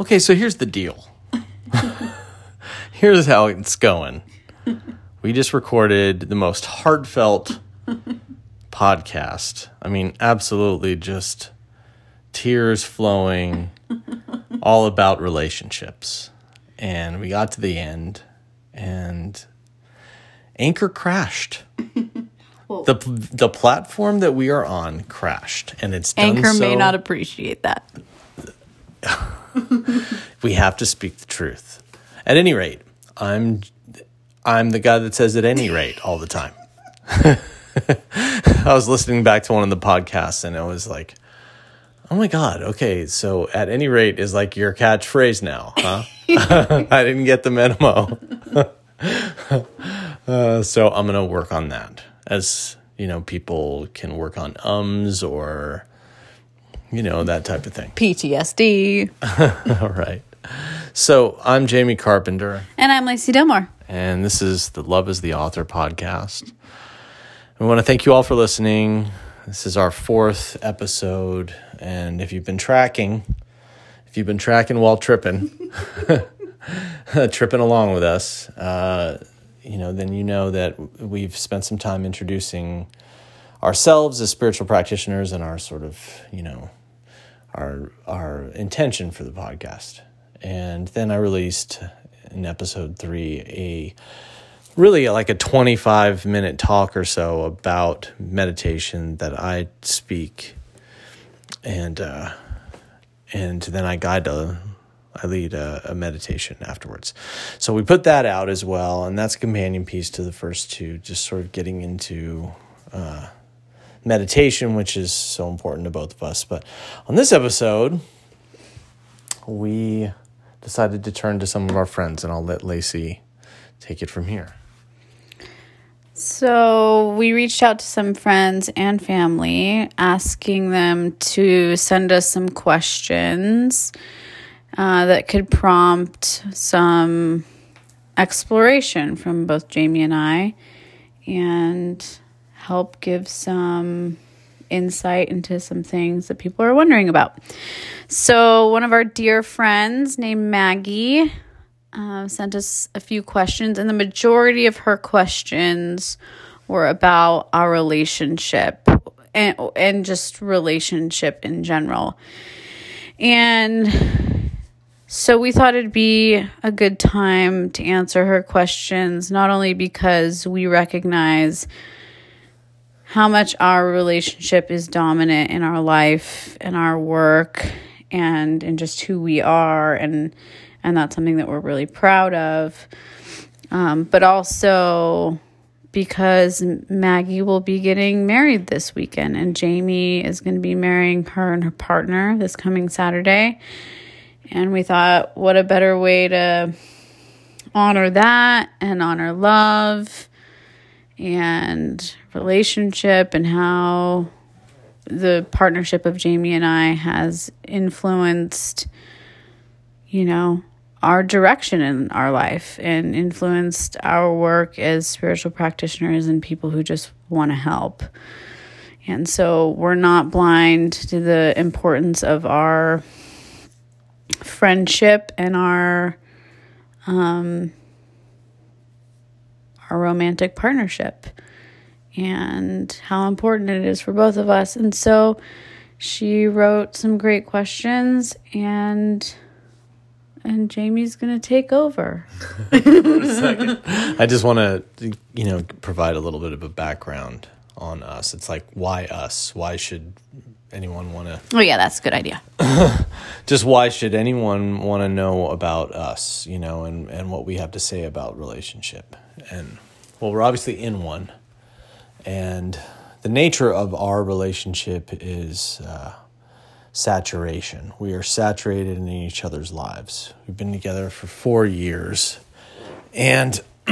Okay, so here's the deal. here's how it's going. We just recorded the most heartfelt podcast. I mean, absolutely just tears flowing, all about relationships. And we got to the end, and Anchor crashed. the The platform that we are on crashed, and it's done Anchor may not appreciate that. we have to speak the truth. At any rate, I'm I'm the guy that says at any rate all the time. I was listening back to one of the podcasts and I was like, "Oh my god, okay, so at any rate is like your catchphrase now, huh?" I didn't get the memo. uh, so I'm going to work on that. As, you know, people can work on ums or you know, that type of thing. PTSD. All right. So I'm Jaymee Carpenter, And I'm Lacee Dilmore. and this is the Love is the Author podcast. We want to thank you all for listening. This is our fourth episode, and if you've been tracking, if you've been tracking while tripping, tripping along with us, uh, you know, then you know that we've spent some time introducing ourselves as spiritual practitioners and our sort of, you know, our our intention for the podcast. And then I released in episode three a really like a 25 minute talk or so about meditation that I speak and uh and then I guide a I lead a, a meditation afterwards. So we put that out as well, and that's a companion piece to the first two, just sort of getting into uh, meditation, which is so important to both of us. But on this episode, we decided to turn to some of our friends, and I'll let Lacee take it from here. So we reached out to some friends and family, asking them to send us some questions uh, that could prompt some exploration from both Jaymee and I and help give some insight into some things that people are wondering about. So, one of our dear friends named Maggie uh, sent us a few questions, and the majority of her questions were about our relationship and, and just relationship in general. And so we thought it'd be a good time to answer her questions, not only because we recognize how much our relationship is dominant in our life and our work and in just who we are and and that's something that we're really proud of. Um, but also because maggie will be getting married this weekend and jaymee is going to be marrying her and her partner this coming saturday. And we thought what a better way to honor that and honor love and relationship and how the partnership of Jaymee and I has influenced, you know, our direction in our life and influenced our work as spiritual practitioners and people who just want to help. And so we're not blind to the importance of our friendship and our um our romantic partnership and how important it is for both of us. And so she wrote some great questions and and Jaymee's going to take over. I just want to, you know, provide a little bit of a background on us. It's like, why us? Why should anyone want to? Oh yeah, that's a good idea. Just why should anyone want to know about us? You know, and and what we have to say about relationship. And well, we're obviously in one, and the nature of our relationship is uh, saturation. We are saturated in each other's lives. We've been together for four years, and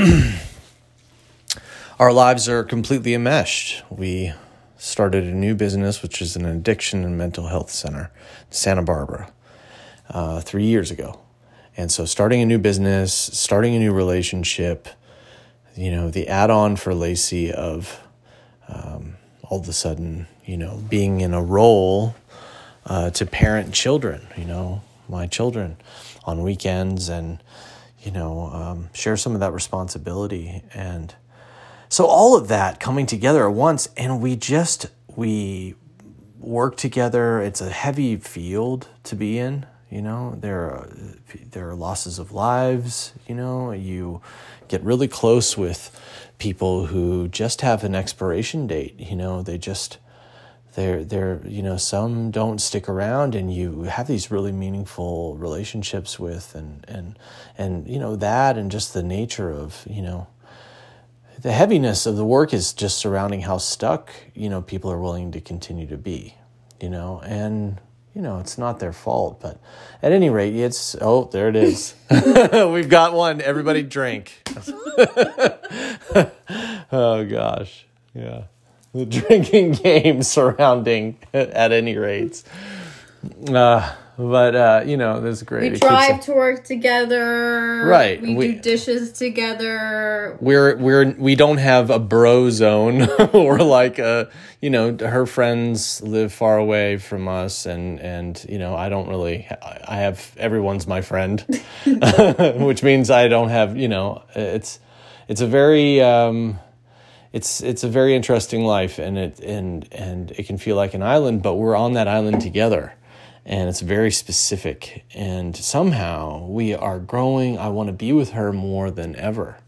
our lives are completely enmeshed. We started a new business, which is an addiction and mental health center Santa Barbara, uh, three years ago. And so, starting a new business, starting a new relationship, you know, the add on for Lacee of um, all of a sudden, you know, being in a role uh, to parent children, you know, my children on weekends and you know um, share some of that responsibility. And so all of that coming together at once and we just we work together. It's a heavy field to be in you know? There are there are losses of lives you know? You get really close with people who just have an expiration date you know? They just they're they're you know some don't stick around and you have these really meaningful relationships with and and and you know that and just the nature of you know the heaviness of the work is just surrounding how stuck you know people are willing to continue to be you know? And you know it's not their fault but at any rate it's oh there it is. We've got one. Everybody drink. Oh gosh. Yeah. The drinking game surrounding at any rate. Uh, but uh, you know, that's great. We drive to work together. Right. We, we, do dishes together. We're we're we don't have a bro zone or like a you know her friends live far away from us and and you know I don't really I have everyone's my friend, which means I don't have you know it's it's a very um, it's it's a very interesting life and it and and it can feel like an island but we're on that island together and it's very specific. And somehow we are growing. I want to be with her more than ever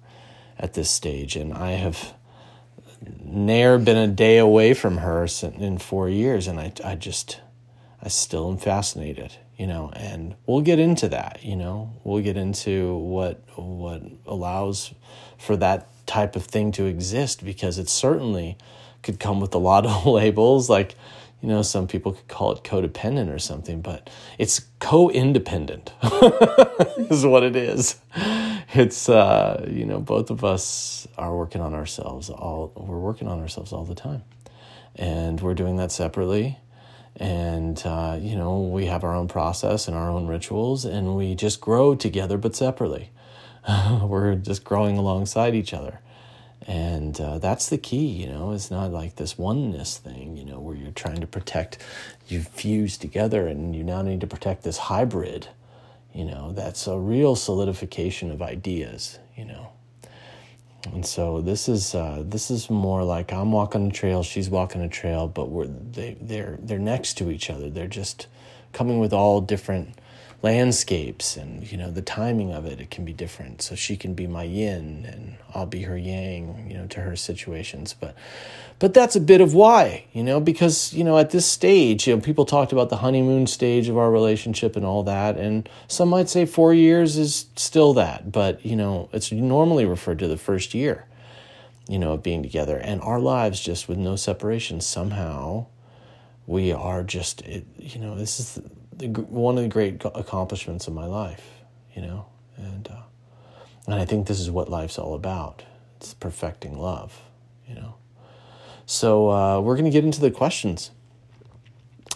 at this stage and i have ne'er been a day away from her in four years and i, I just i still am fascinated you know and we'll get into that you know? We'll get into what what allows for that type of thing to exist because it certainly could come with a lot of labels like you know some people could call it codependent or something but it's co-independent is what it is. It's uh you know both of us are working on ourselves all we're working on ourselves all the time. And we're doing that separately. And uh, you know we have our own process and our own rituals and we just grow together but separately. We're just growing alongside each other. And uh, that's the key, you know, it's not like this oneness thing, you know, where you're trying to protect, you fuse together and you now need to protect this hybrid, you know, that's a real solidification of ideas, you know. And so this is uh, this is more like I'm walking a trail, she's walking a trail, but we're they they're they're next to each other. They're just coming with all different landscapes and you know the timing of it it can be different. So she can be my yin and I'll be her yang you know to her situations. But but that's a bit of why you know because you know at this stage you know people talked about the honeymoon stage of our relationship and all that. And some might say 4 years is still that. But you know it's normally referred to the first year you know of being together. And our lives just with no separation somehow we are just it, you know this is the, one of the great accomplishments of my life, you know, and uh, and I think this is what life's all about. It's perfecting love, you know. So uh, we're going to get into the questions,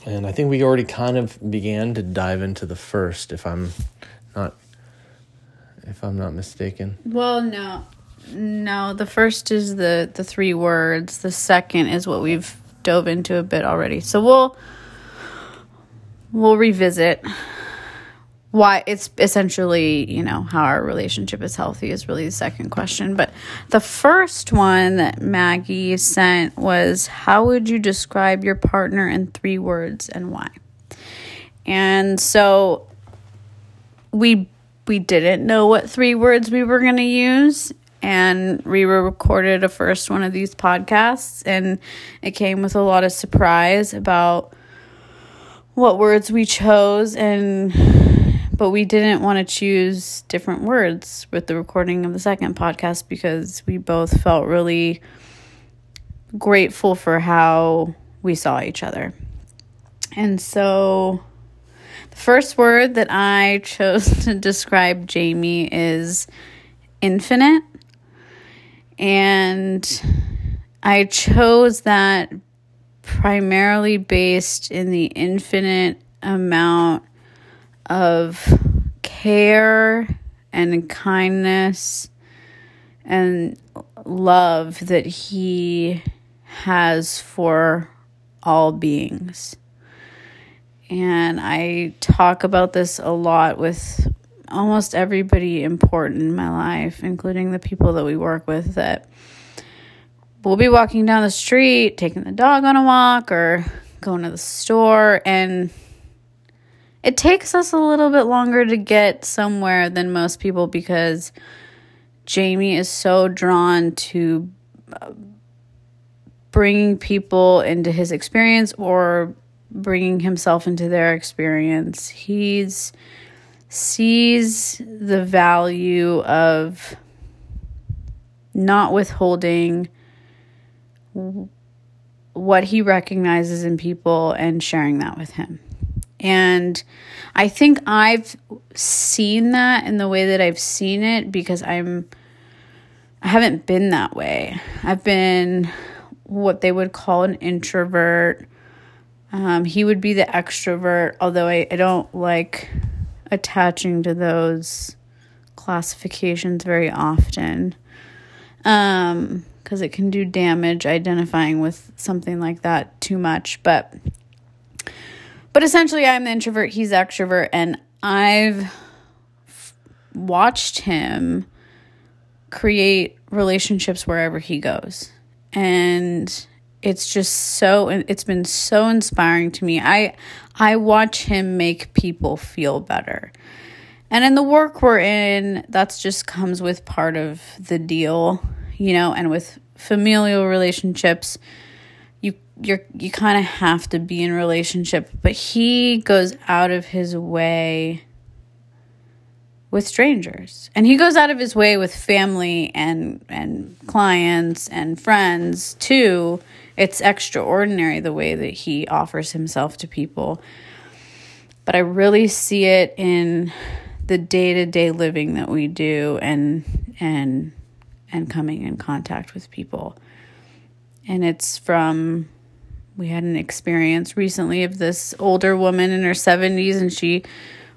and I think we already kind of began to dive into the first, if I'm not if I'm not mistaken. Well, no, no. The first is the the three words. The second is what we've dove into a bit already. So we'll we'll revisit why it's essentially, you know, how our relationship is healthy is really the second question. But the first one that Maggie sent was How would you describe your partner in three words and why? And so we we didn't know what three words we were going to use and we recorded a first one of these podcasts and it came with a lot of surprise about what words we chose and but we didn't want to choose different words with the recording of the second podcast because we both felt really grateful for how we saw each other. And so the first word that I chose to describe Jaymee is infinite. And I chose that primarily based in the infinite amount of care and kindness and love that he has for all beings. And I talk about this a lot with almost everybody important in my life, including the people that we work with that we'll be walking down the street, taking the dog on a walk or going to the store and it takes us a little bit longer to get somewhere than most people because Jaymee is so drawn to uh, bringing people into his experience or bringing himself into their experience. He's sees the value of not withholding what he recognizes in people and sharing that with him. And I think I've seen that in the way that I've seen it because I'm I haven't been that way. I've been what they would call an introvert. Um, he would be the extrovert, although I, I don't like attaching to those classifications very often because it can do damage identifying with something like that too much. But but essentially, I'm the introvert, he's extrovert, and I've watched him create relationships wherever he goes. And it's just so it's been so inspiring to me. I I watch him make people feel better. And in the work we're in, that's just comes with part of the deal, you know, and with familial relationships, you you're you kind of have to be in relationship, but he goes out of his way with strangers. And he goes out of his way with family and and clients and friends too. It's extraordinary the way that he offers himself to people. But I really see it in the day-to-day living that we do and and and coming in contact with people. And it's from we had an experience recently of this older woman in her 70s and she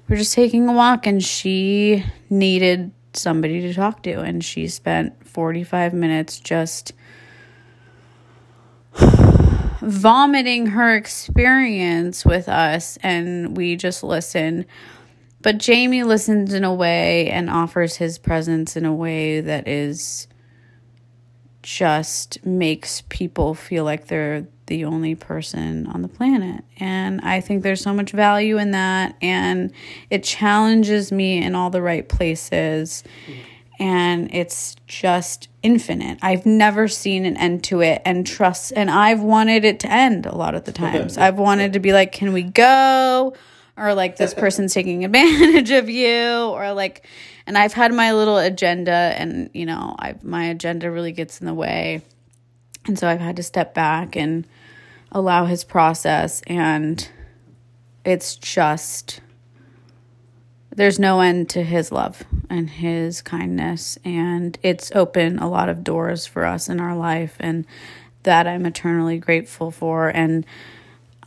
we're just taking a walk and she needed somebody to talk to and she spent 45 minutes just vomiting her experience with us and we just listened but Jaymee listens in a way and offers his presence in a way that is just makes people feel like they're the only person on the planet. And I think there's so much value in that. And it challenges me in all the right places. And it's just infinite. I've never seen an end to it and trust. And I've wanted it to end a lot of the times. I've wanted to be like, can we go? Or like, this person's taking advantage of you. Or like, and I've had my little agenda, and you know, I my agenda really gets in the way. And so I've had to step back and allow his process and it's just there's no end to his love and his kindness and it's opened a lot of doors for us in our life and that I'm eternally grateful for and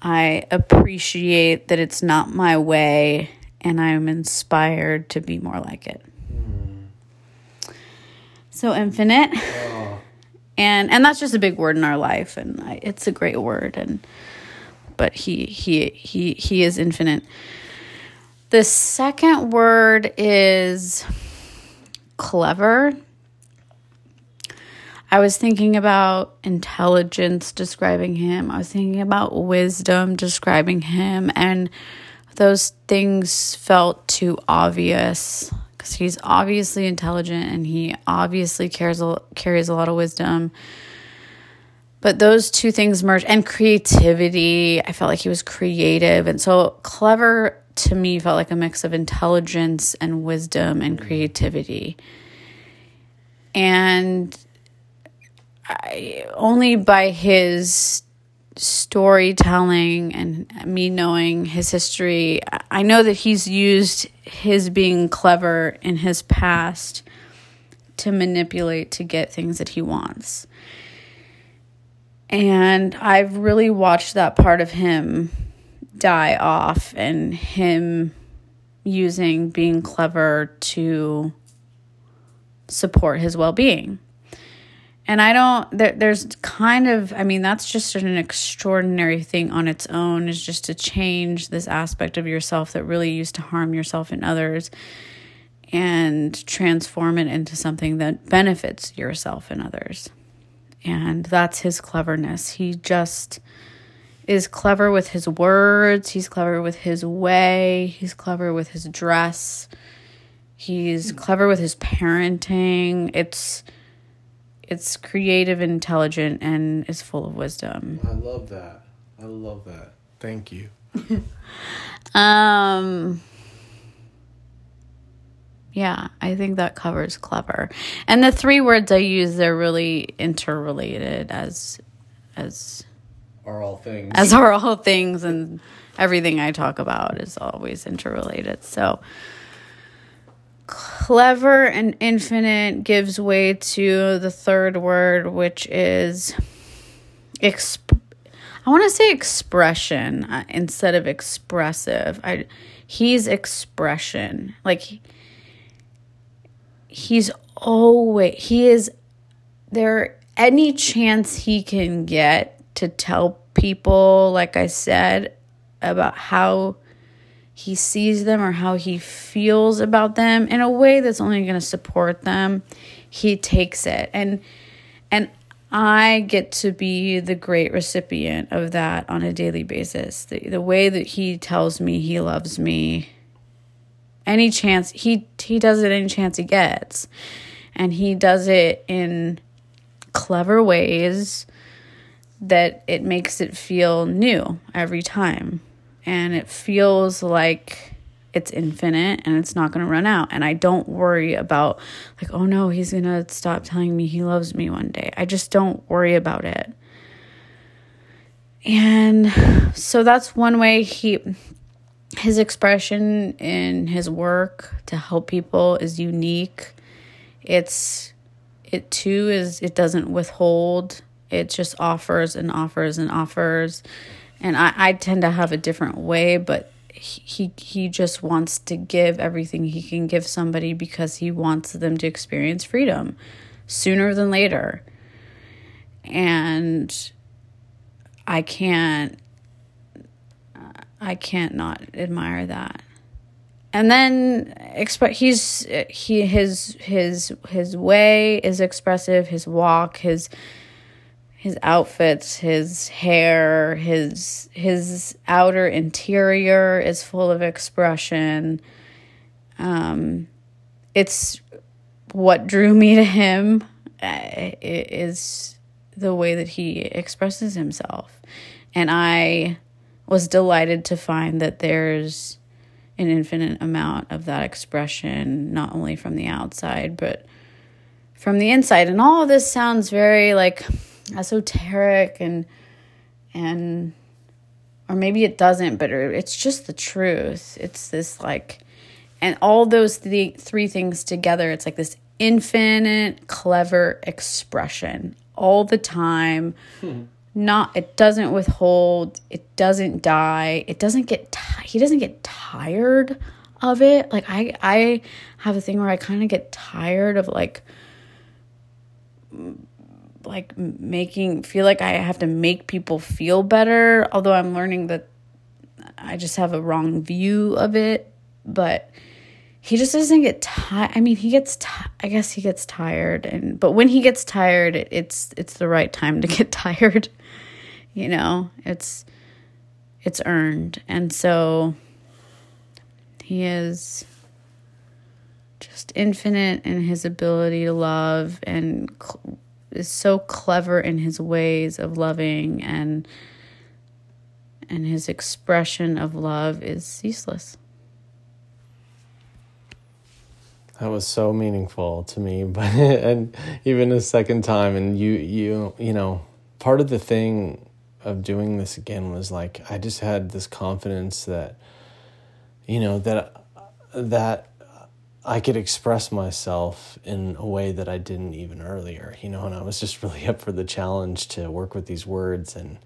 I appreciate that it's not my way and I'm inspired to be more like it. Mm. So infinite. Oh and and that's just a big word in our life and I, it's a great word and but he he he he is infinite the second word is clever i was thinking about intelligence describing him i was thinking about wisdom describing him and those things felt too obvious because he's obviously intelligent and he obviously cares carries a lot of wisdom. But those two things merge and creativity. I felt like he was creative. And so clever to me felt like a mix of intelligence and wisdom and creativity. And I, only by his storytelling and me knowing his history, I know that he's used his being clever in his past to manipulate to get things that he wants. And I've really watched that part of him die off and him using being clever to support his well being. And I don't there, there's kind of I mean that's just an extraordinary thing on its own is just to change this aspect of yourself that really used to harm yourself and others and transform it into something that benefits yourself and others. And that's his cleverness. He just is clever with his words, he's clever with his way, he's clever with his dress. He's clever with his parenting. It's it's creative intelligent and is full of wisdom. I love that. I love that. Thank you. um yeah, I think that covers clever. And the three words I use they're really interrelated as as are all things. As are all things and everything I talk about is always interrelated. So clever and infinite gives way to the third word, which is exp- I want to say expression uh, instead of expressive. I he's expression. Like he, he's always he is there any chance he can get to tell people like I said about how he sees them or how he feels about them in a way that's only going to support them he takes it. And and i get to be the great recipient of that on a daily basis. The, the way that he tells me he loves me any chance he he does it any chance he gets. And he does it in clever ways that it makes it feel new every time and it feels like it's infinite and it's not going to run out. And i don't worry about like oh no he's going to stop telling me he loves me one day. I just don't worry about it. And so that's one way he his expression in his work to help people is unique. It's it too is it doesn't withhold. It just offers and offers and offers and I, I tend to have a different way, but he he just wants to give everything he can give somebody because he wants them to experience freedom sooner than later. And I can't I can't not admire that. And then expect he's he his his his way is expressive, his walk, his his outfits, his hair, his his outer interior is full of expression. Um, it's what drew me to him is the way that he expresses himself, and I was delighted to find that there's an infinite amount of that expression, not only from the outside but from the inside. And all of this sounds very like esoteric and and or maybe it doesn't but it's just the truth. It's this like and all those th- three things together it's like this infinite clever expression all the time. Hmm. not it doesn't withhold it doesn't die it doesn't get t- he doesn't get tired of it. Like i i have a thing where i kind of get tired of like like making feel like I have to make people feel better, although I'm learning that I just have a wrong view of it, but he just doesn't get tired. I mean, he gets t- I guess he gets tired and but when he gets tired, it, it's it's the right time to get tired. You know, it's it's earned. And so he is just infinite in his ability to love and cl- is so clever in his ways of loving and and his expression of love is ceaseless. That was so meaningful to me, but and even a second time and you you you know, part of the thing of doing this again was like I just had this confidence that you know that that I could express myself in a way that I didn't even earlier, you know, and I was just really up for the challenge to work with these words and,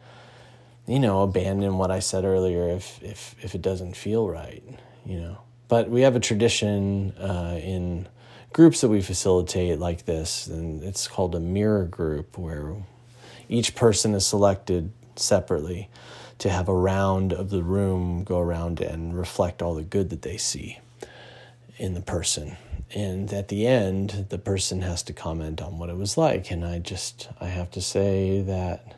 you know, abandon what I said earlier if, if, if it doesn't feel right, you know. But we have a tradition uh, in groups that we facilitate like this, and it's called a mirror group where each person is selected separately to have a round of the room go around and reflect all the good that they see in the person. And at the end, the person has to comment on what it was like. And I just, I have to say that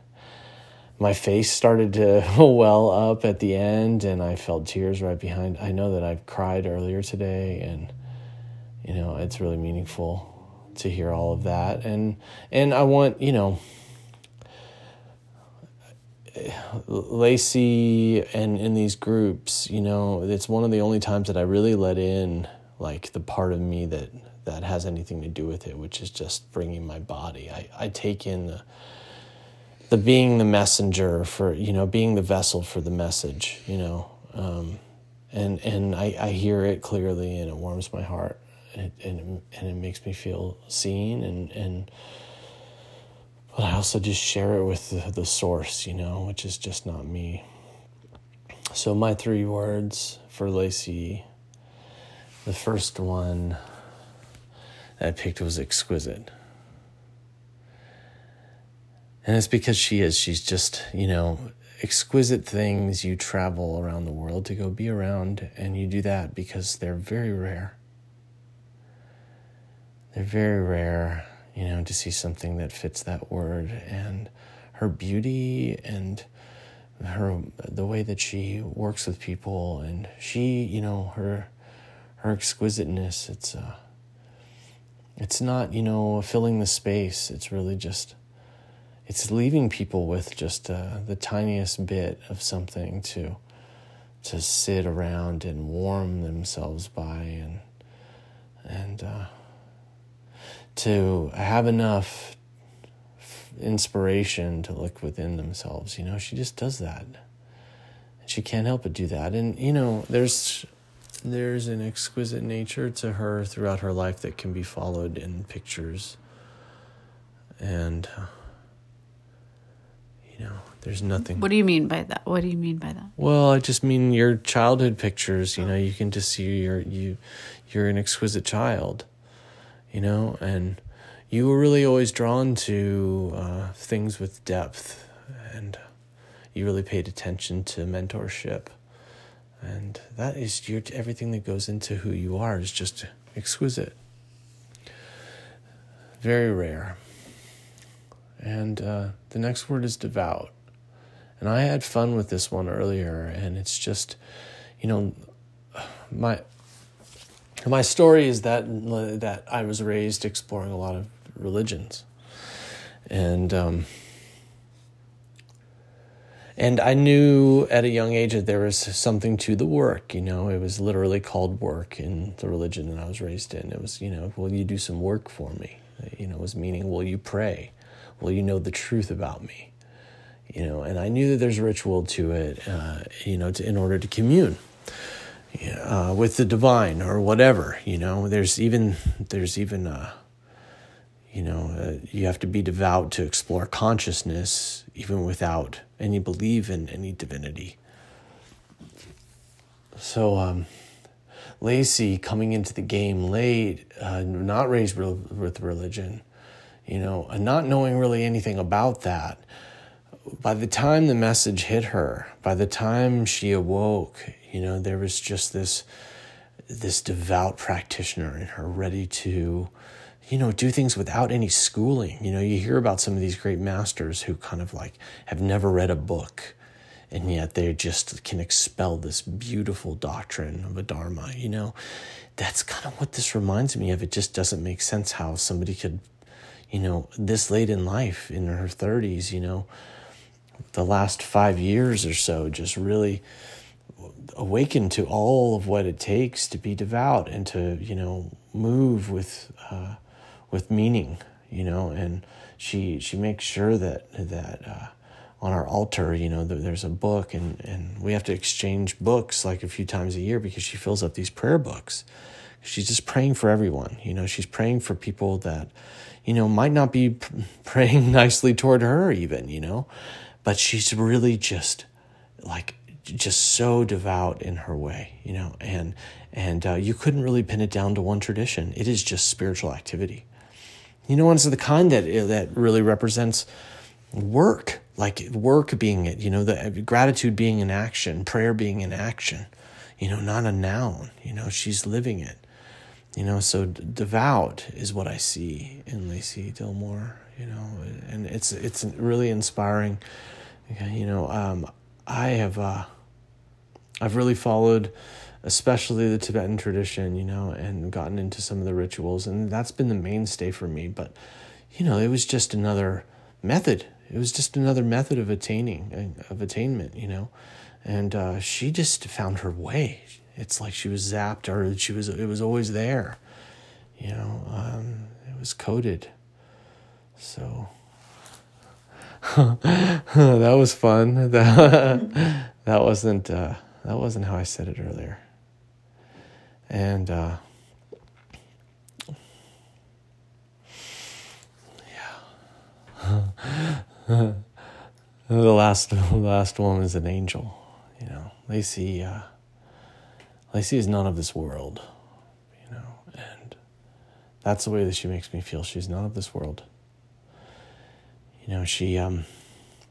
my face started to well up at the end and I felt tears right behind. I know that I've cried earlier today and you know, it's really meaningful to hear all of that. And and I want, you know, Lacee and in these groups, you know, it's one of the only times that I really let in like the part of me that that has anything to do with it, which is just bringing my body. I, I take in the the being the messenger for you know being the vessel for the message, you know, um, and and I, I hear it clearly and it warms my heart and it, and it, and it makes me feel seen and and but I also just share it with the, the source, you know, which is just not me. So my three words for Lacee the first one that I picked was exquisite. And it's because she is. She's just, you know, exquisite things you travel around the world to go be around, and you do that because they're very rare. They're very rare, you know, to see something that fits that word. And her beauty and her the way that she works with people and she, you know, her her exquisiteness. It's uh, it's not you know filling the space. It's really just it's leaving people with just uh, the tiniest bit of something to to sit around and warm themselves by and and uh, to have enough inspiration to look within themselves. You know, she just does that. and She can't help but do that. And, you know, there's there's an exquisite nature to her throughout her life that can be followed in pictures. And, uh, you know, there's nothing. What do you mean by that? What do you mean by that? Well, I just mean your childhood pictures. You know, you can just see you're you, you're an exquisite child. You know, and you were really always drawn to uh, things with depth, and you really paid attention to mentorship and that is your everything that goes into who you are is just exquisite. Very rare. And uh, the next word is devout. And i had fun with this one earlier and it's just you know my my story is that that i was raised exploring a lot of religions. And um, and I knew at a young age that there was something to the work. You know, it was literally called work in the religion that I was raised in. It was, you know, will you do some work for me? You know, was meaning, will you pray? Will you know the truth about me? You know, and I knew that there's ritual to it, uh, you know, to, in order to commune uh, with the divine or whatever. You know, there's even there's even uh, you know, uh, you have to be devout to explore consciousness, even without any belief in any divinity. So, um, Lacee coming into the game late, uh, not raised with religion, you know, and not knowing really anything about that. By the time the message hit her, by the time she awoke, you know, there was just this this devout practitioner in her ready to you know, do things without any schooling. You know, you hear about some of these great masters who kind of like have never read a book and yet they just can expel this beautiful doctrine of a dharma, you know. That's kind of what this reminds me of. It just doesn't make sense how somebody could, you know, this late in life, in her 30s, you know, the last five years or so, just really awaken to all of what it takes to be devout and to, you know, move with, uh, with meaning, you know, and she she makes sure that that uh, on our altar, you know, there's a book, and and we have to exchange books like a few times a year because she fills up these prayer books. She's just praying for everyone, you know. She's praying for people that, you know, might not be praying nicely toward her, even, you know, but she's really just like just so devout in her way, you know, and And uh, you couldn't really pin it down to one tradition. It is just spiritual activity. You know, ones of the kind that that really represents work, like work being it. You know, the gratitude being an action, prayer being an action. You know, not a noun. You know, she's living it. You know, so devout is what I see in Lacee Dillmore. You know, and it's it's really inspiring. You know, um, I have uh, I've really followed especially the Tibetan tradition, you know, and gotten into some of the rituals. And that's been the mainstay for me. But, you know, it was just another method. It was just another method of attaining, of attainment, you know. And uh, she just found her way. It's like she was zapped or she was, it was always there, you know, um, it was coded. So that was fun. That, that wasn't, uh, that wasn't how I said it earlier. And uh, yeah, the last the last one is an angel. You know, Lacee. Uh, Lacee is none of this world. You know, and that's the way that she makes me feel. She's none of this world. You know, she um,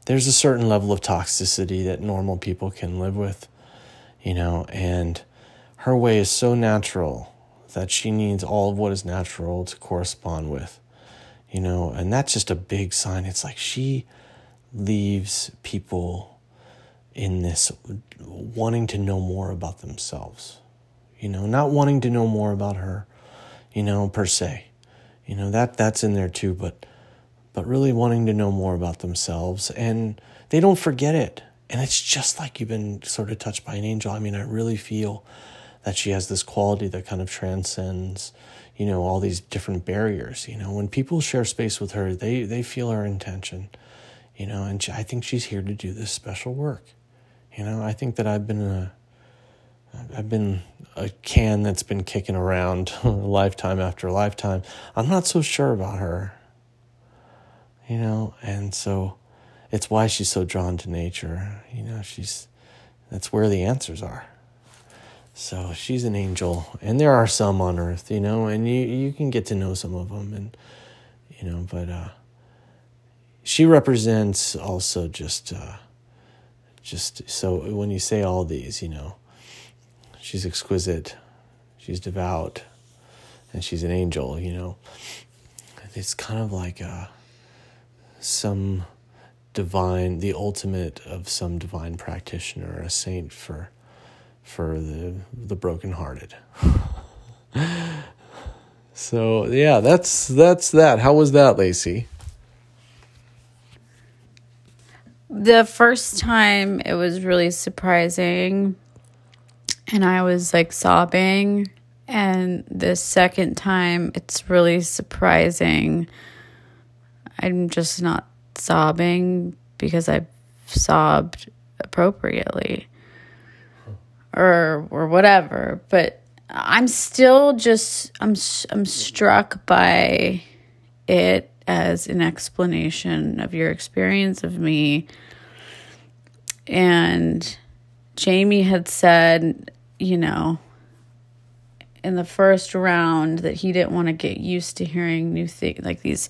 there's a certain level of toxicity that normal people can live with. You know, and her way is so natural that she needs all of what is natural to correspond with, you know, and that's just a big sign. It's like she leaves people in this wanting to know more about themselves, you know, not wanting to know more about her, you know, per se. You know, that that's in there too, but but really wanting to know more about themselves and they don't forget it. And it's just like you've been sort of touched by an angel. I mean, I really feel that she has this quality that kind of transcends you know all these different barriers you know? When people share space with her they they feel her intention you know? And she, i think she's here to do this special work you know? I think that i've been a i've been a can that's been kicking around lifetime after lifetime. I'm not so sure about her you know? And so it's why she's so drawn to nature you know? She's that's where the answers are so she's an angel, and there are some on earth, you know, and you you can get to know some of them, and you know, but uh, she represents also just uh, just so when you say all these, you know, she's exquisite, she's devout, and she's an angel, you know. It's kind of like uh, some divine, the ultimate of some divine practitioner, a saint for for the the brokenhearted. so yeah, that's that's that. How was that, Lacee? The first time it was really surprising and I was like sobbing and the second time it's really surprising. I'm just not sobbing because I've sobbed appropriately or or whatever but i'm still just i'm i'm struck by it as an explanation of your experience of me. And jaymee had said you know in the first round that he didn't want to get used to hearing new things like these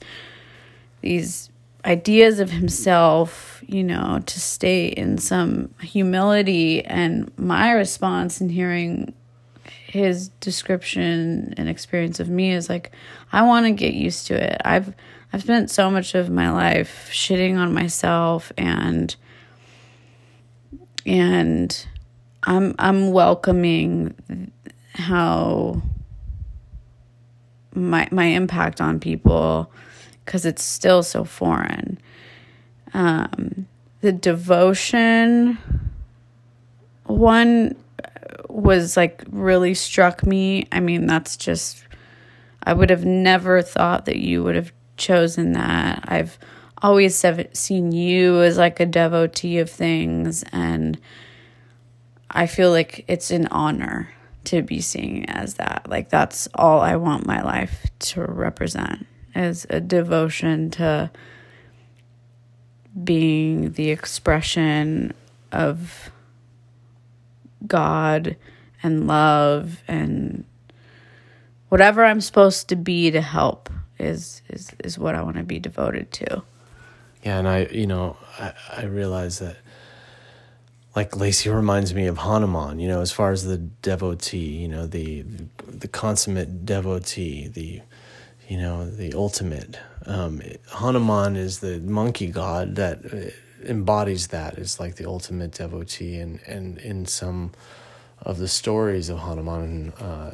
these ideas of himself, you know, to stay in some humility. And my response in hearing his description and experience of me is like, I want to get used to it. I've I've spent so much of my life shitting on myself and and I'm I'm welcoming how my my impact on people because it's still so foreign. Um, the devotion one was like really struck me. I mean, that's just, I would have never thought that you would have chosen that. I've always seen you as like a devotee of things, and I feel like it's an honor to be seen as that. Like, that's all I want my life to represent as a devotion to being the expression of God and love and whatever I'm supposed to be to help is is is what I want to be devoted to. Yeah, and I, you know, I, I realize that, like Lacee reminds me of Hanuman. You know, as far as the devotee, you know, the the consummate devotee, the, you know, the ultimate. Um, Hanuman is the monkey god that uh, embodies that. Is like the ultimate devotee, and and in some of the stories of Hanuman, uh,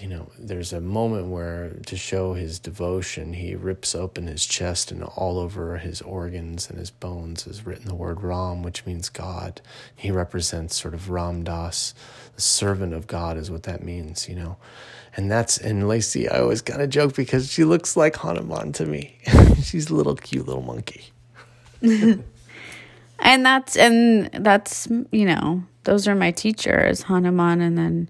you know, there's a moment where to show his devotion, he rips open his chest and all over his organs and his bones is written the word Ram, which means God. He represents sort of Ram Das, the servant of God, is what that means, you know. And that's, and Lacee, I always kind of joke because she looks like Hanuman to me. She's a little cute little monkey. and that's, and that's, you know, those are my teachers, Hanuman and then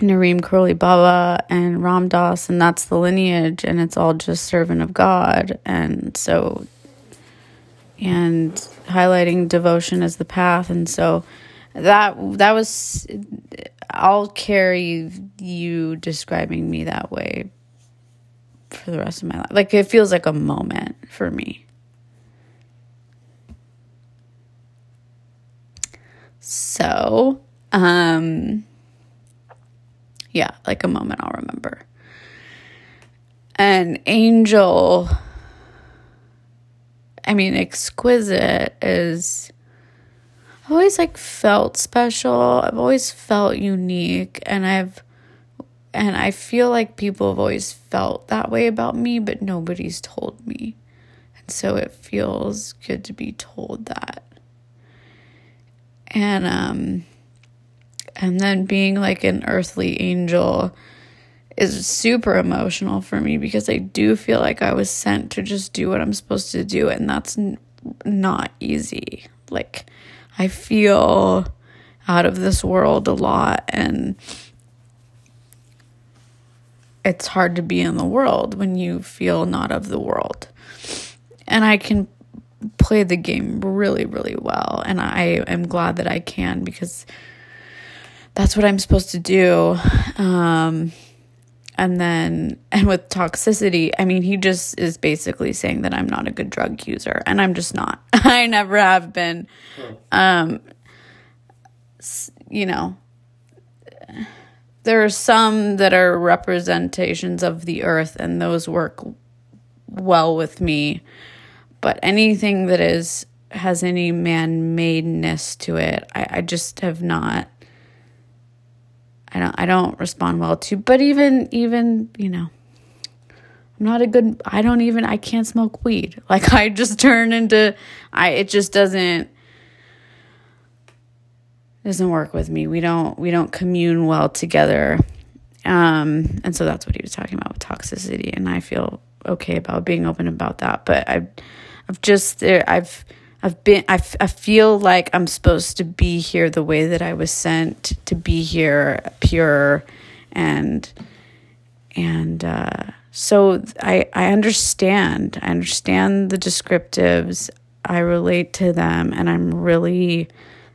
Neem Karoli Baba and Ram Dass, and that's the lineage, and it's all just servant of God. And so, and highlighting devotion as the path. And so that, that was, I'll carry you describing me that way for the rest of my life. Like it feels like a moment for me. So, um, yeah, like a moment I'll remember. And Angel, I mean, exquisite is. I've always like felt special. I've always felt unique, and I've and I feel like people have always felt that way about me, but nobody's told me. And so it feels good to be told that and um and then being like an earthly angel is super emotional for me because I do feel like I was sent to just do what I'm supposed to do and that's n- not easy. Like I feel out of this world a lot and it's hard to be in the world when you feel not of the world. And I can play the game really, really well. And I am glad that I can because that's what I'm supposed to do. Um, and then, and with toxicity, I mean, he just is basically saying that I'm not a good drug user, and I'm just not. I never have been. Um, you know, there are some that are representations of the earth, and those work well with me but anything that is has any man-madeness to it, I, I just have not. I don't. I don't respond well to. But even even you know, I'm not a good. I don't even. I can't smoke weed. Like I just turn into. I. It just doesn't. Doesn't work with me. We don't. We don't commune well together. Um, and so that's what he was talking about with toxicity, and I feel okay about being open about that. But I I've just I've I've been I, f- I feel like I'm supposed to be here the way that I was sent to be here pure and and uh, so I I understand. I understand the descriptives. I relate to them and I'm really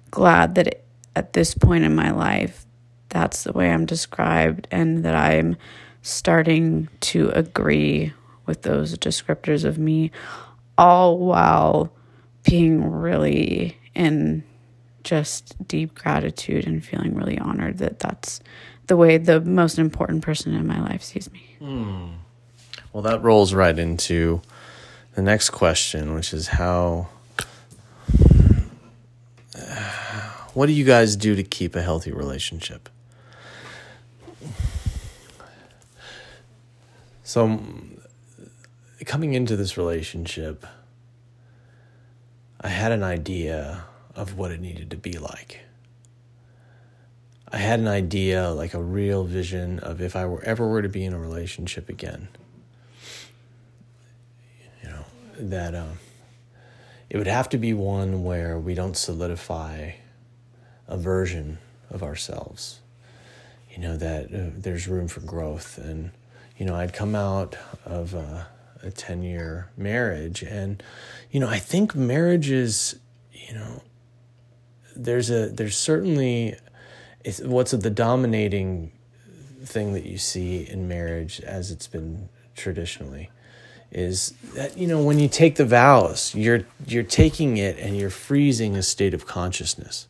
glad that it, at this point in my life that's the way I'm described and that I'm starting to agree with those descriptors of me all while being really in just deep gratitude and feeling really honored that that's the way the most important person in my life sees me. Mm. Well, that rolls right into the next question, which is how. what do you guys do to keep a healthy relationship? So, coming into this relationship, I had an idea of what it needed to be like. I had an idea, like a real vision of if I were ever were to be in a relationship again, you know, that um, it would have to be one where we don't solidify a version of ourselves. You know, that uh, there's room for growth. And, you know, I'd come out of, uh, a 10 year marriage. And, you know, I think marriage is, you know, there's a, there's certainly it's what's the dominating thing that you see in marriage as it's been traditionally is that you know when you take the vows you're you're taking it and you're freezing a state of consciousness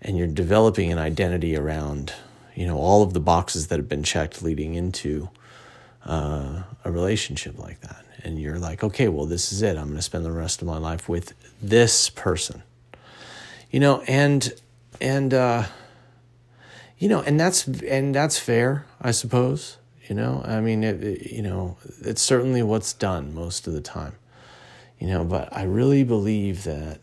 and you're developing an identity around you know all of the boxes that have been checked leading into uh, a relationship like that. And you're like okay well this is it. I'm going to spend the rest of my life with this person. You know and and uh, you know and that's and that's fair i suppose you know? I mean it, it, you know it's certainly what's done most of the time you know? But i really believe that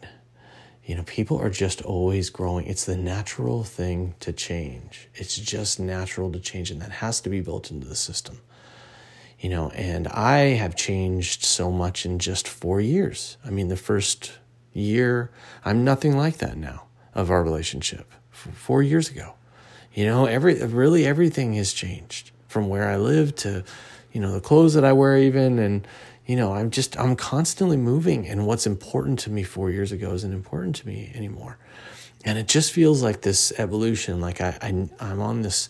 you know people are just always growing. It's the natural thing to change. It's just natural to change and that has to be built into the system you know and i have changed so much in just 4 years i mean the first year i'm nothing like that now of our relationship 4 years ago you know every really everything has changed from where I live to, you know, the clothes that I wear, even. And, you know, I'm just, I'm constantly moving. And what's important to me four years ago isn't important to me anymore. And it just feels like this evolution, like I, I I'm on this,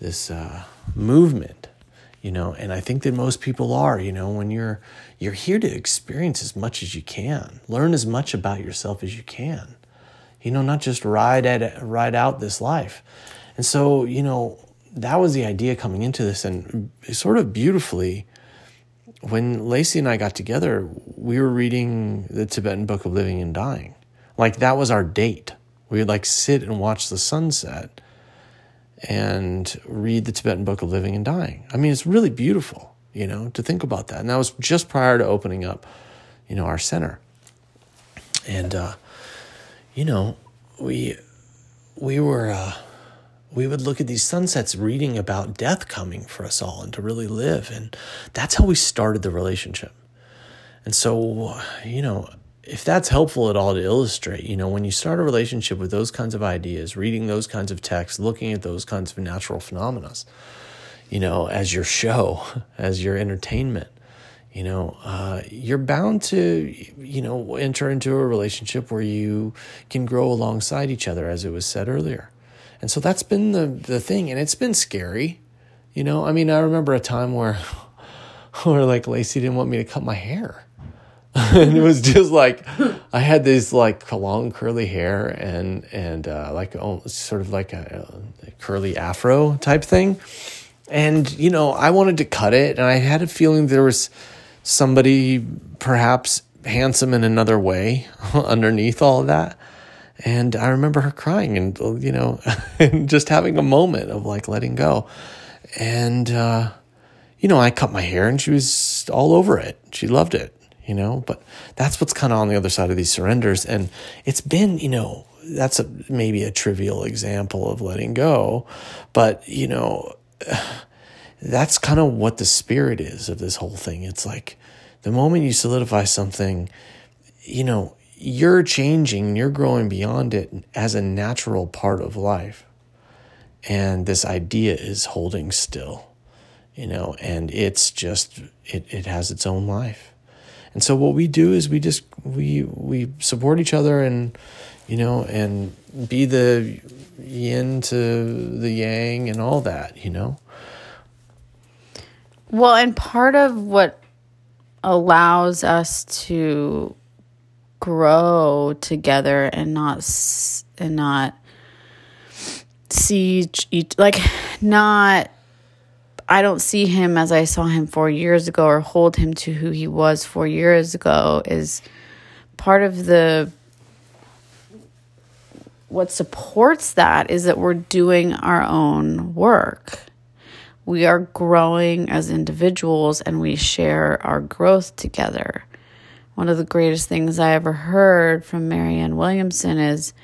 this uh, movement, you know, and I think that most people are, you know, when you're, you're here to experience as much as you can, learn as much about yourself as you can, you know, not just ride at ride out this life. And so, you know, that was the idea coming into this. And sort of beautifully, when Lacee and I got together, we were reading the Tibetan Book of Living and Dying. Like that was our date. We would like sit and watch the sunset and read the Tibetan Book of Living and Dying. I mean, it's really beautiful, you know, to think about that. And that was just prior to opening up, you know, our center. And, uh, you know, we, we were, uh, we would look at these sunsets reading about death coming for us all and to really live. And that's how we started the relationship. And so, you know, if that's helpful at all to illustrate, you know, when you start a relationship with those kinds of ideas, reading those kinds of texts, looking at those kinds of natural phenomena, you know, as your show, as your entertainment, you know, uh, you're bound to, you know, enter into a relationship where you can grow alongside each other, as it was said earlier. And so that's been the the thing, and it's been scary. You know, I mean, I remember a time where where like Lacee didn't want me to cut my hair. and it was just like I had this like long curly hair and and uh, like oh, sort of like a, a curly afro type thing, and you know I wanted to cut it, and I had a feeling there was somebody perhaps handsome in another way underneath all of that, and I remember her crying and, you know, just having a moment of like letting go. And, uh, you know, I cut my hair and she was all over it. She loved it, you know, but that's what's kind of on the other side of these surrenders. And it's been, you know, that's a, maybe a trivial example of letting go, but, you know, that's kind of what the spirit is of this whole thing. It's like the moment you solidify something, you know, you're changing, you're growing beyond it as a natural part of life. And this idea is holding still, you know, and it's just, it, it has its own life. And so what we do is we just, we, we support each other and, you know, and be the yin to the yang and all that, you know? Well, and part of what allows us to grow together and not and not see each like not I don't see him as I saw him 4 years ago or hold him to who he was 4 years ago is part of the what supports that is that we're doing our own work. We are growing as individuals and we share our growth together one of the greatest things I ever heard from Marianne Williamson is,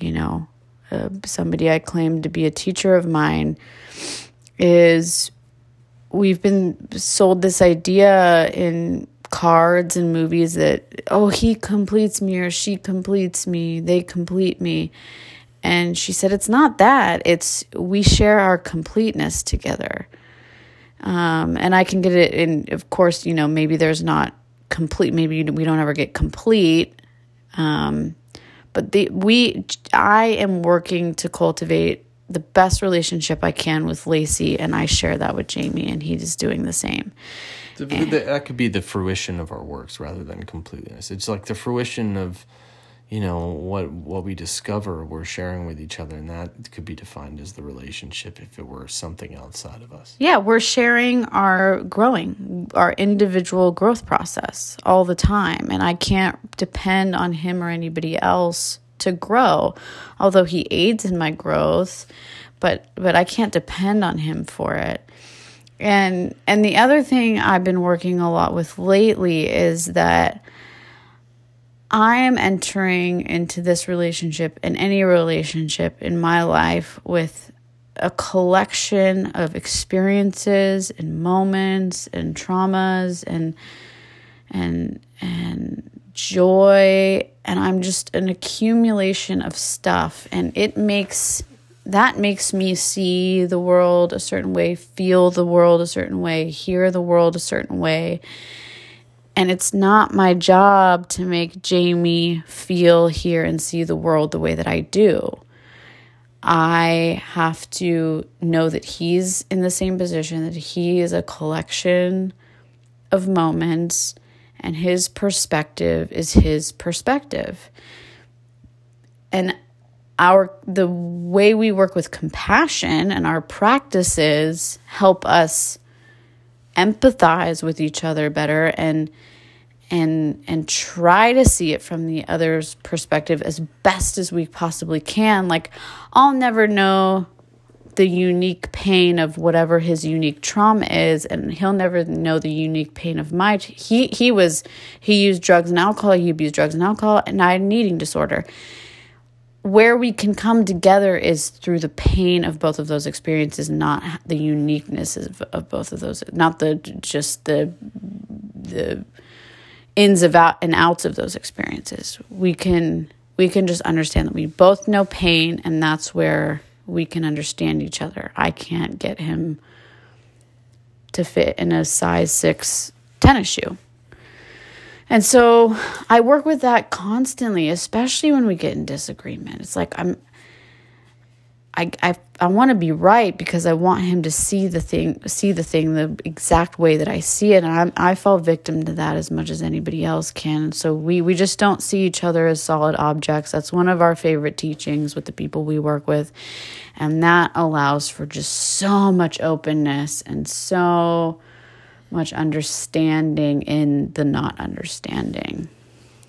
you know, uh, somebody I claim to be a teacher of mine is we've been sold this idea in cards and movies that oh he completes me or she completes me they complete me. And she said it's not that. It's we share our completeness together. Um, and i can get it in of course you know maybe there's not complete maybe we don't ever get complete. Um, but the we I am working to cultivate the best relationship I can with Lacee, and I share that with Jaymee, and he's doing the same. The, the, that could be the fruition of our works rather than completeness. It's like the fruition of, you know, what what we discover we're sharing with each other, and that could be defined as the relationship if it were something outside of us. Yeah, we're sharing our growing, our individual growth process all the time, and I can't depend on him or anybody else to grow, although he aids in my growth, but but I can't depend on him for it. And and the other thing I've been working a lot with lately is that I am entering into this relationship and any relationship in my life with a collection of experiences and moments and traumas and and and joy and I'm just an accumulation of stuff and it makes that makes me see the world a certain way, feel the world a certain way, hear the world a certain way. And it's not my job to make Jaymee feel, hear, and see the world the way that I do. I have to know that he's in the same position, that he is a collection of moments and his perspective is his perspective. And our the way we work with compassion and our practices help us empathize with each other better and and and try to see it from the other's perspective as best as we possibly can like I'll never know the unique pain of whatever his unique trauma is and he'll never know the unique pain of my he he was he used drugs and alcohol he abused drugs and alcohol and I had an eating disorder. Where we can come together is through the pain of both of those experiences not the uniqueness of, of both of those not the just the the ins of out and outs of those experiences. We can we can just understand that we both know pain and that's where we can understand each other. I can't get him to fit in a size six tennis shoe. And so I work with that constantly, especially when we get in disagreement. It's like I'm I I I want to be right because I want him to see the thing see the thing the exact way that I see it and I I fall victim to that as much as anybody else can. So we we just don't see each other as solid objects. That's one of our favorite teachings with the people we work with. And that allows for just so much openness and so much understanding in the not understanding.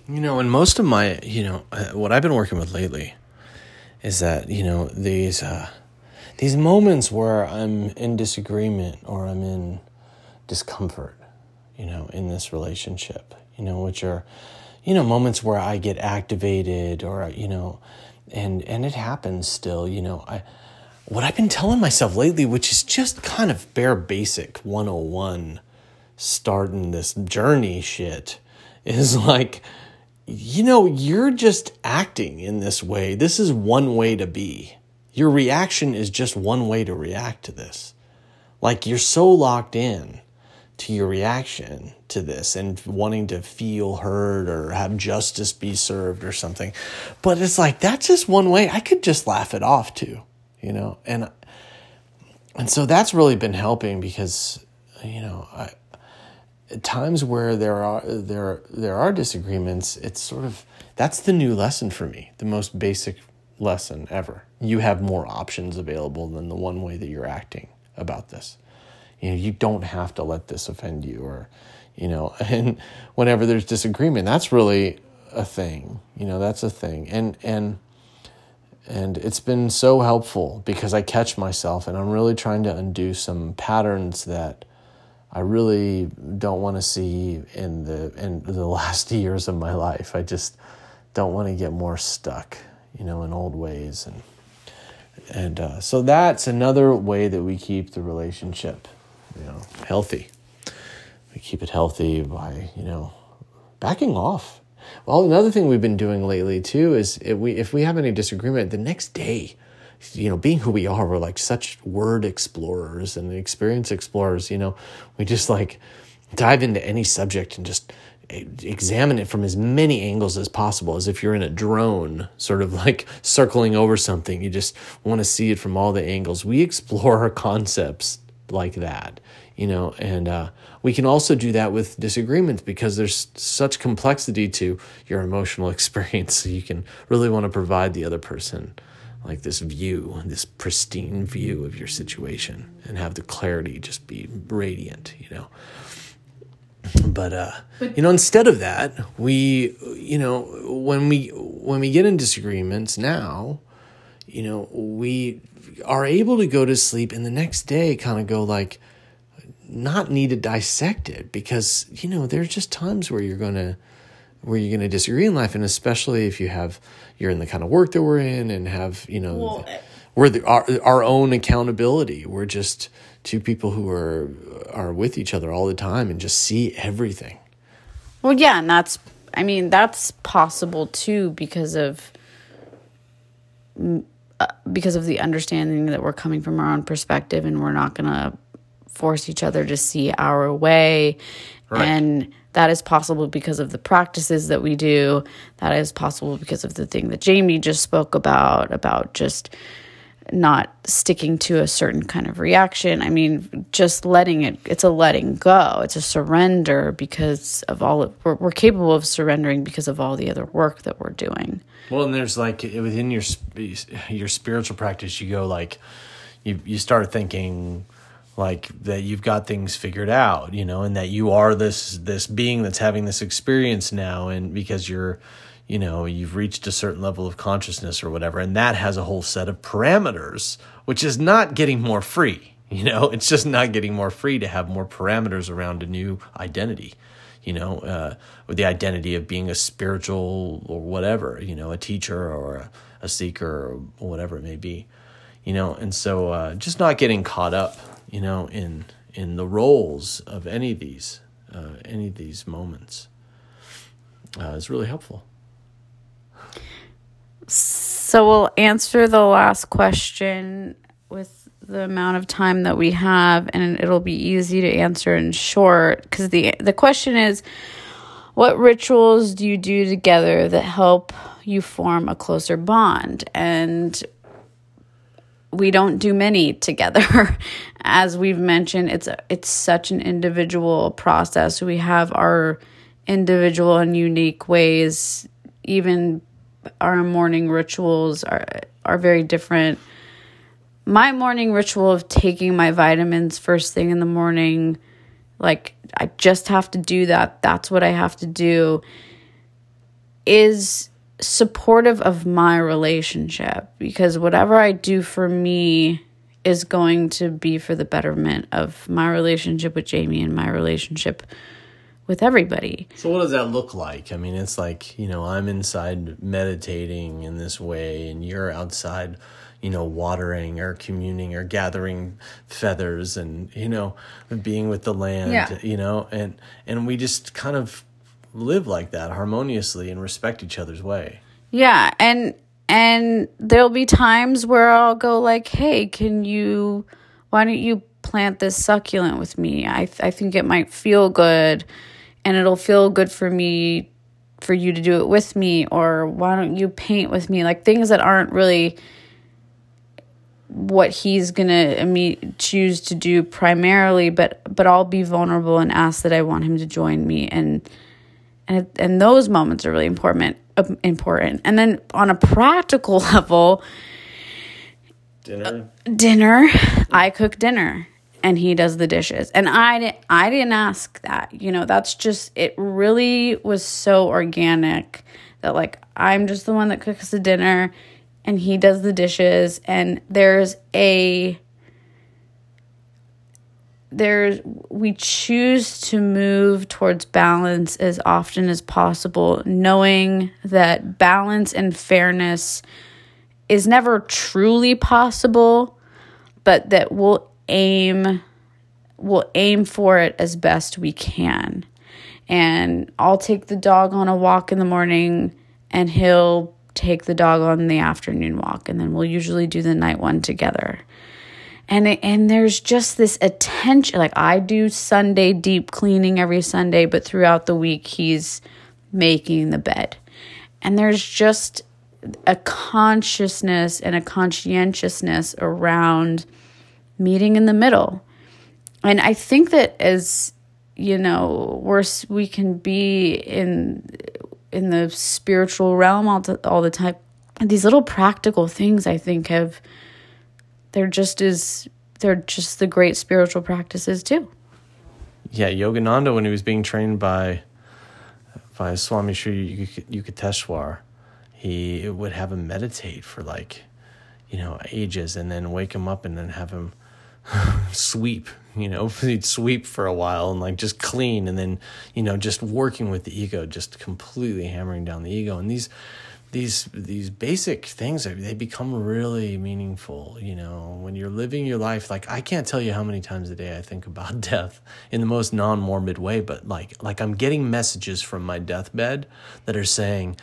You know, and most of my, you know, uh, what I've been working with lately is that you know these uh, these moments where I'm in disagreement or I'm in discomfort, you know, in this relationship, you know, which are you know moments where I get activated or you know, and and it happens still, you know, I what I've been telling myself lately, which is just kind of bare basic 101 starting this journey shit, is like you know, you're just acting in this way. This is one way to be. Your reaction is just one way to react to this. Like you're so locked in to your reaction to this and wanting to feel heard or have justice be served or something. But it's like that's just one way. I could just laugh it off too, you know. And and so that's really been helping because you know, I times where there are there there are disagreements, it's sort of that's the new lesson for me, the most basic lesson ever. You have more options available than the one way that you're acting about this. You know, you don't have to let this offend you or you know, and whenever there's disagreement, that's really a thing. You know, that's a thing. And and and it's been so helpful because I catch myself and I'm really trying to undo some patterns that I really don't want to see in the in the last years of my life. I just don't want to get more stuck, you know, in old ways and and uh, so that's another way that we keep the relationship, you know, healthy. We keep it healthy by you know backing off. Well, another thing we've been doing lately too is if we if we have any disagreement, the next day you know, being who we are, we're like such word explorers and experience explorers, you know, we just like dive into any subject and just examine it from as many angles as possible as if you're in a drone sort of like circling over something. You just want to see it from all the angles. We explore our concepts like that you know? And uh, we can also do that with disagreements because there's such complexity to your emotional experience so you can really want to provide the other person like this view this pristine view of your situation and have the clarity just be radiant you know? But uh you know instead of that we you know when we when we get in disagreements now you know we are able to go to sleep and the next day kind of go like not need to dissect it because you know there's just times where you're to where you're going to disagree in life and especially if you have you're in the kind of work that we're in and have you know well, we're the, our, our own accountability we're just two people who are are with each other all the time and just see everything well yeah and that's i mean that's possible too because of uh, because of the understanding that we're coming from our own perspective and we're not going to force each other to see our way. Right. And that is possible because of the practices that we do. That is possible because of the thing that Jaymee just spoke about, about just not sticking to a certain kind of reaction. I mean, just letting it, it's a letting go. It's a surrender because of all, of, we're, we're capable of surrendering because of all the other work that we're doing. Well, and there's like within your, your spiritual practice, you go like, you, you start thinking, like that you've got things figured out you know and that you are this this being that's having this experience now and because you're you know you've reached a certain level of consciousness or whatever and that has a whole set of parameters which is not getting more free you know? It's just not getting more free to have more parameters around a new identity you know uh, with the identity of being a spiritual or whatever you know a teacher or a, a seeker or whatever it may be you know? And so uh, just not getting caught up you know, in in the roles of any of these uh, any of these moments uh, is really helpful. So we'll answer the last question with the amount of time that we have, and it'll be easy to answer in short because the the question is, what rituals do you do together that help you form a closer bond? And we don't do many together. As we've mentioned, it's a, it's such an individual process. We have our individual and unique ways. Even our morning rituals are are very different. My morning ritual of taking my vitamins first thing in the morning, like I just have to do that. That's what I have to do. Is supportive of my relationship because whatever I do for me is going to be for the betterment of my relationship with Jaymee and my relationship with everybody. So what does that look like? I mean, it's like, you know, I'm inside meditating in this way and you're outside, you know, watering or communing or gathering feathers and, you know, being with the land, yeah. you know, and and we just kind of live like that harmoniously and respect each other's way. Yeah, and and there'll be times where I'll go like, "Hey, can you why don't you plant this succulent with me? I I think it might feel good and it'll feel good for me for you to do it with me or why don't you paint with me? Like things that aren't really what he's gonna me choose to do primarily but but i'll be vulnerable and ask that i want him to join me and and and those moments are really important important. And then on a practical level dinner? uh, dinner i cook dinner and he does the dishes. And i didn't i didn't ask that. You know that's just it really was so organic that like i'm just the one that cooks the dinner and he does the dishes. And there's a there's we choose to move towards balance as often as possible knowing that balance and fairness is never truly possible but that we'll aim we'll aim for it as best we can. And I'll take the dog on a walk in the morning and he'll take the dog on the afternoon walk and then we'll usually do the night one together and it, and there's just this attention like I do Sunday deep cleaning every Sunday but throughout the week he's making the bed. And there's just a consciousness and a conscientiousness around meeting in the middle. And I think that as you know we're we can be in in the spiritual realm all all the time. These little practical things I think have they're just as they're just the great spiritual practices too. Yeah, Yogananda when he was being trained by by Swami Sri Yukteswar, he would have him meditate for like, you know, ages and then wake him up and then have him sweep, you know, he'd sweep for a while and like just clean and then, you know, just working with the ego, just completely hammering down the ego. And these these these basic things they become really meaningful you know? When you're living your life like i can't tell you how many times a day i think about death in the most non-morbid way but like like i'm getting messages from my deathbed that are saying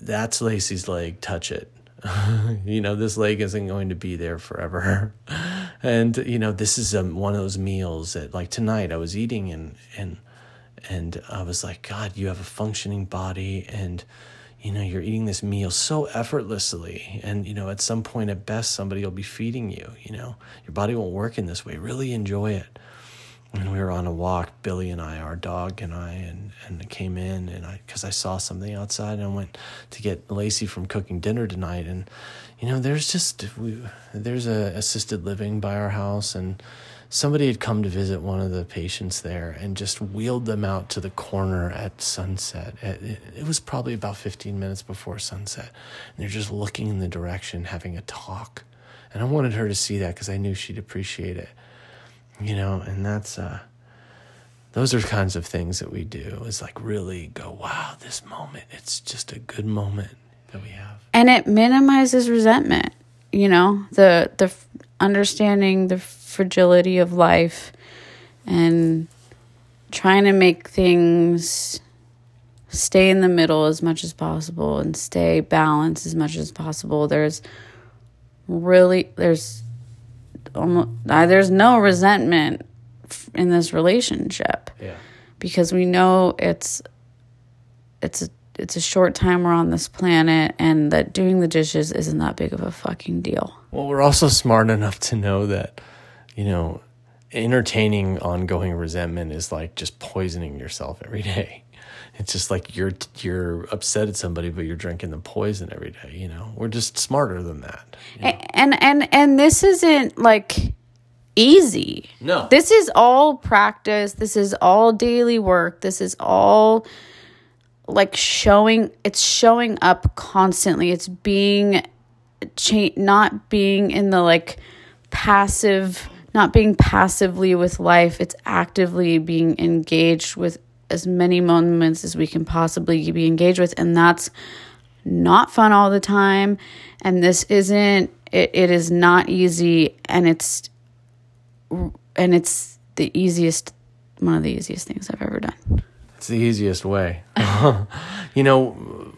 that's lacee's leg touch it. You know this leg isn't going to be there forever. And you know this is um, one of those meals that like tonight i was eating and and and i was like god you have a functioning body and you know you're eating this meal so effortlessly and you know at some point at best somebody will be feeding you you know? Your body won't work in this way. Really enjoy it. And we were on a walk billy and i our dog and i and and came in and i because i saw something outside and i went to get lacee from cooking dinner tonight and you know there's just we there's a assisted living by our house and somebody had come to visit one of the patients there and just wheeled them out to the corner at sunset. It was probably about 15 minutes before sunset. And they're just looking in the direction, having a talk. And I wanted her to see that because I knew she'd appreciate it. You know, and that's, uh, those are kinds of things that we do is like really go, wow, this moment, it's just a good moment that we have. And it minimizes resentment, you know, the, the understanding the fragility of life and trying to make things stay in the middle as much as possible and stay balanced as much as possible. There's really there's almost there's no resentment in this relationship. Yeah. Because we know it's it's a it's a short time we're on this planet and that doing the dishes isn't that big of a fucking deal. Well, we're also smart enough to know that you know, entertaining ongoing resentment is like just poisoning yourself every day. It's just like you're you're upset at somebody, but you're drinking the poison every day. You know, we're just smarter than that. You know? And and and this isn't like easy. No, this is all practice. This is all daily work. This is all like showing. It's showing up constantly. It's being, cha- not being in the like passive not being passively with life, it's actively being engaged with as many moments as we can possibly be engaged with. And that's not fun all the time. And this isn't, it, it is not easy. And it's, and it's the easiest, one of the easiest things I've ever done. It's the easiest way. you know,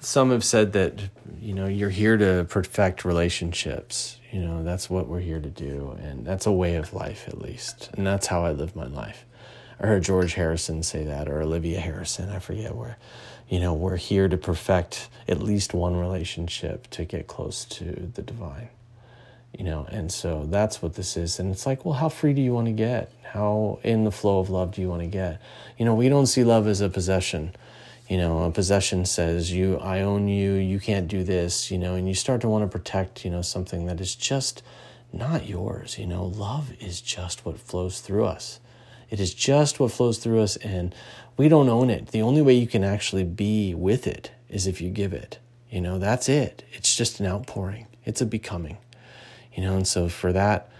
some have said that, you know, you're here to perfect relationships you know, that's what we're here to do. And that's a way of life, at least. And that's how I live my life. I heard George Harrison say that, or Olivia Harrison, I forget where. You know, we're here to perfect at least one relationship to get close to the divine. You know, and so that's what this is. And it's like, well, how free do you want to get? How in the flow of love do you want to get? You know, we don't see love as a possession you know, a possession says you, I own you, you can't do this, you know, and you start to want to protect, you know, something that is just not yours. You know, love is just what flows through us. It is just what flows through us, and we don't own it. The only way you can actually be with it is if you give it. You know, that's it. It's just an outpouring, it's a becoming. You know, and so for that,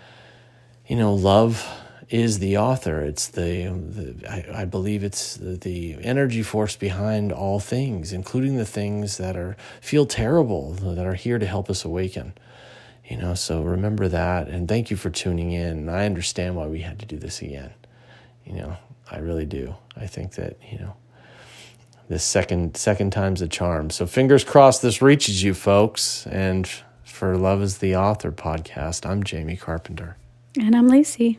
you know, love is the author. It's the, the I, I, believe it's the, the, energy force behind all things, including the things that are feel terrible, that are here to help us awaken. You know, so remember that, and thank you for tuning in. I understand why we had to do this again. You know, I really do. I think that you know, this second second time's a charm. So fingers crossed this reaches you, folks, and for Love is the Author podcast. I'm Jaymee Carpenter. And I'm Lacee.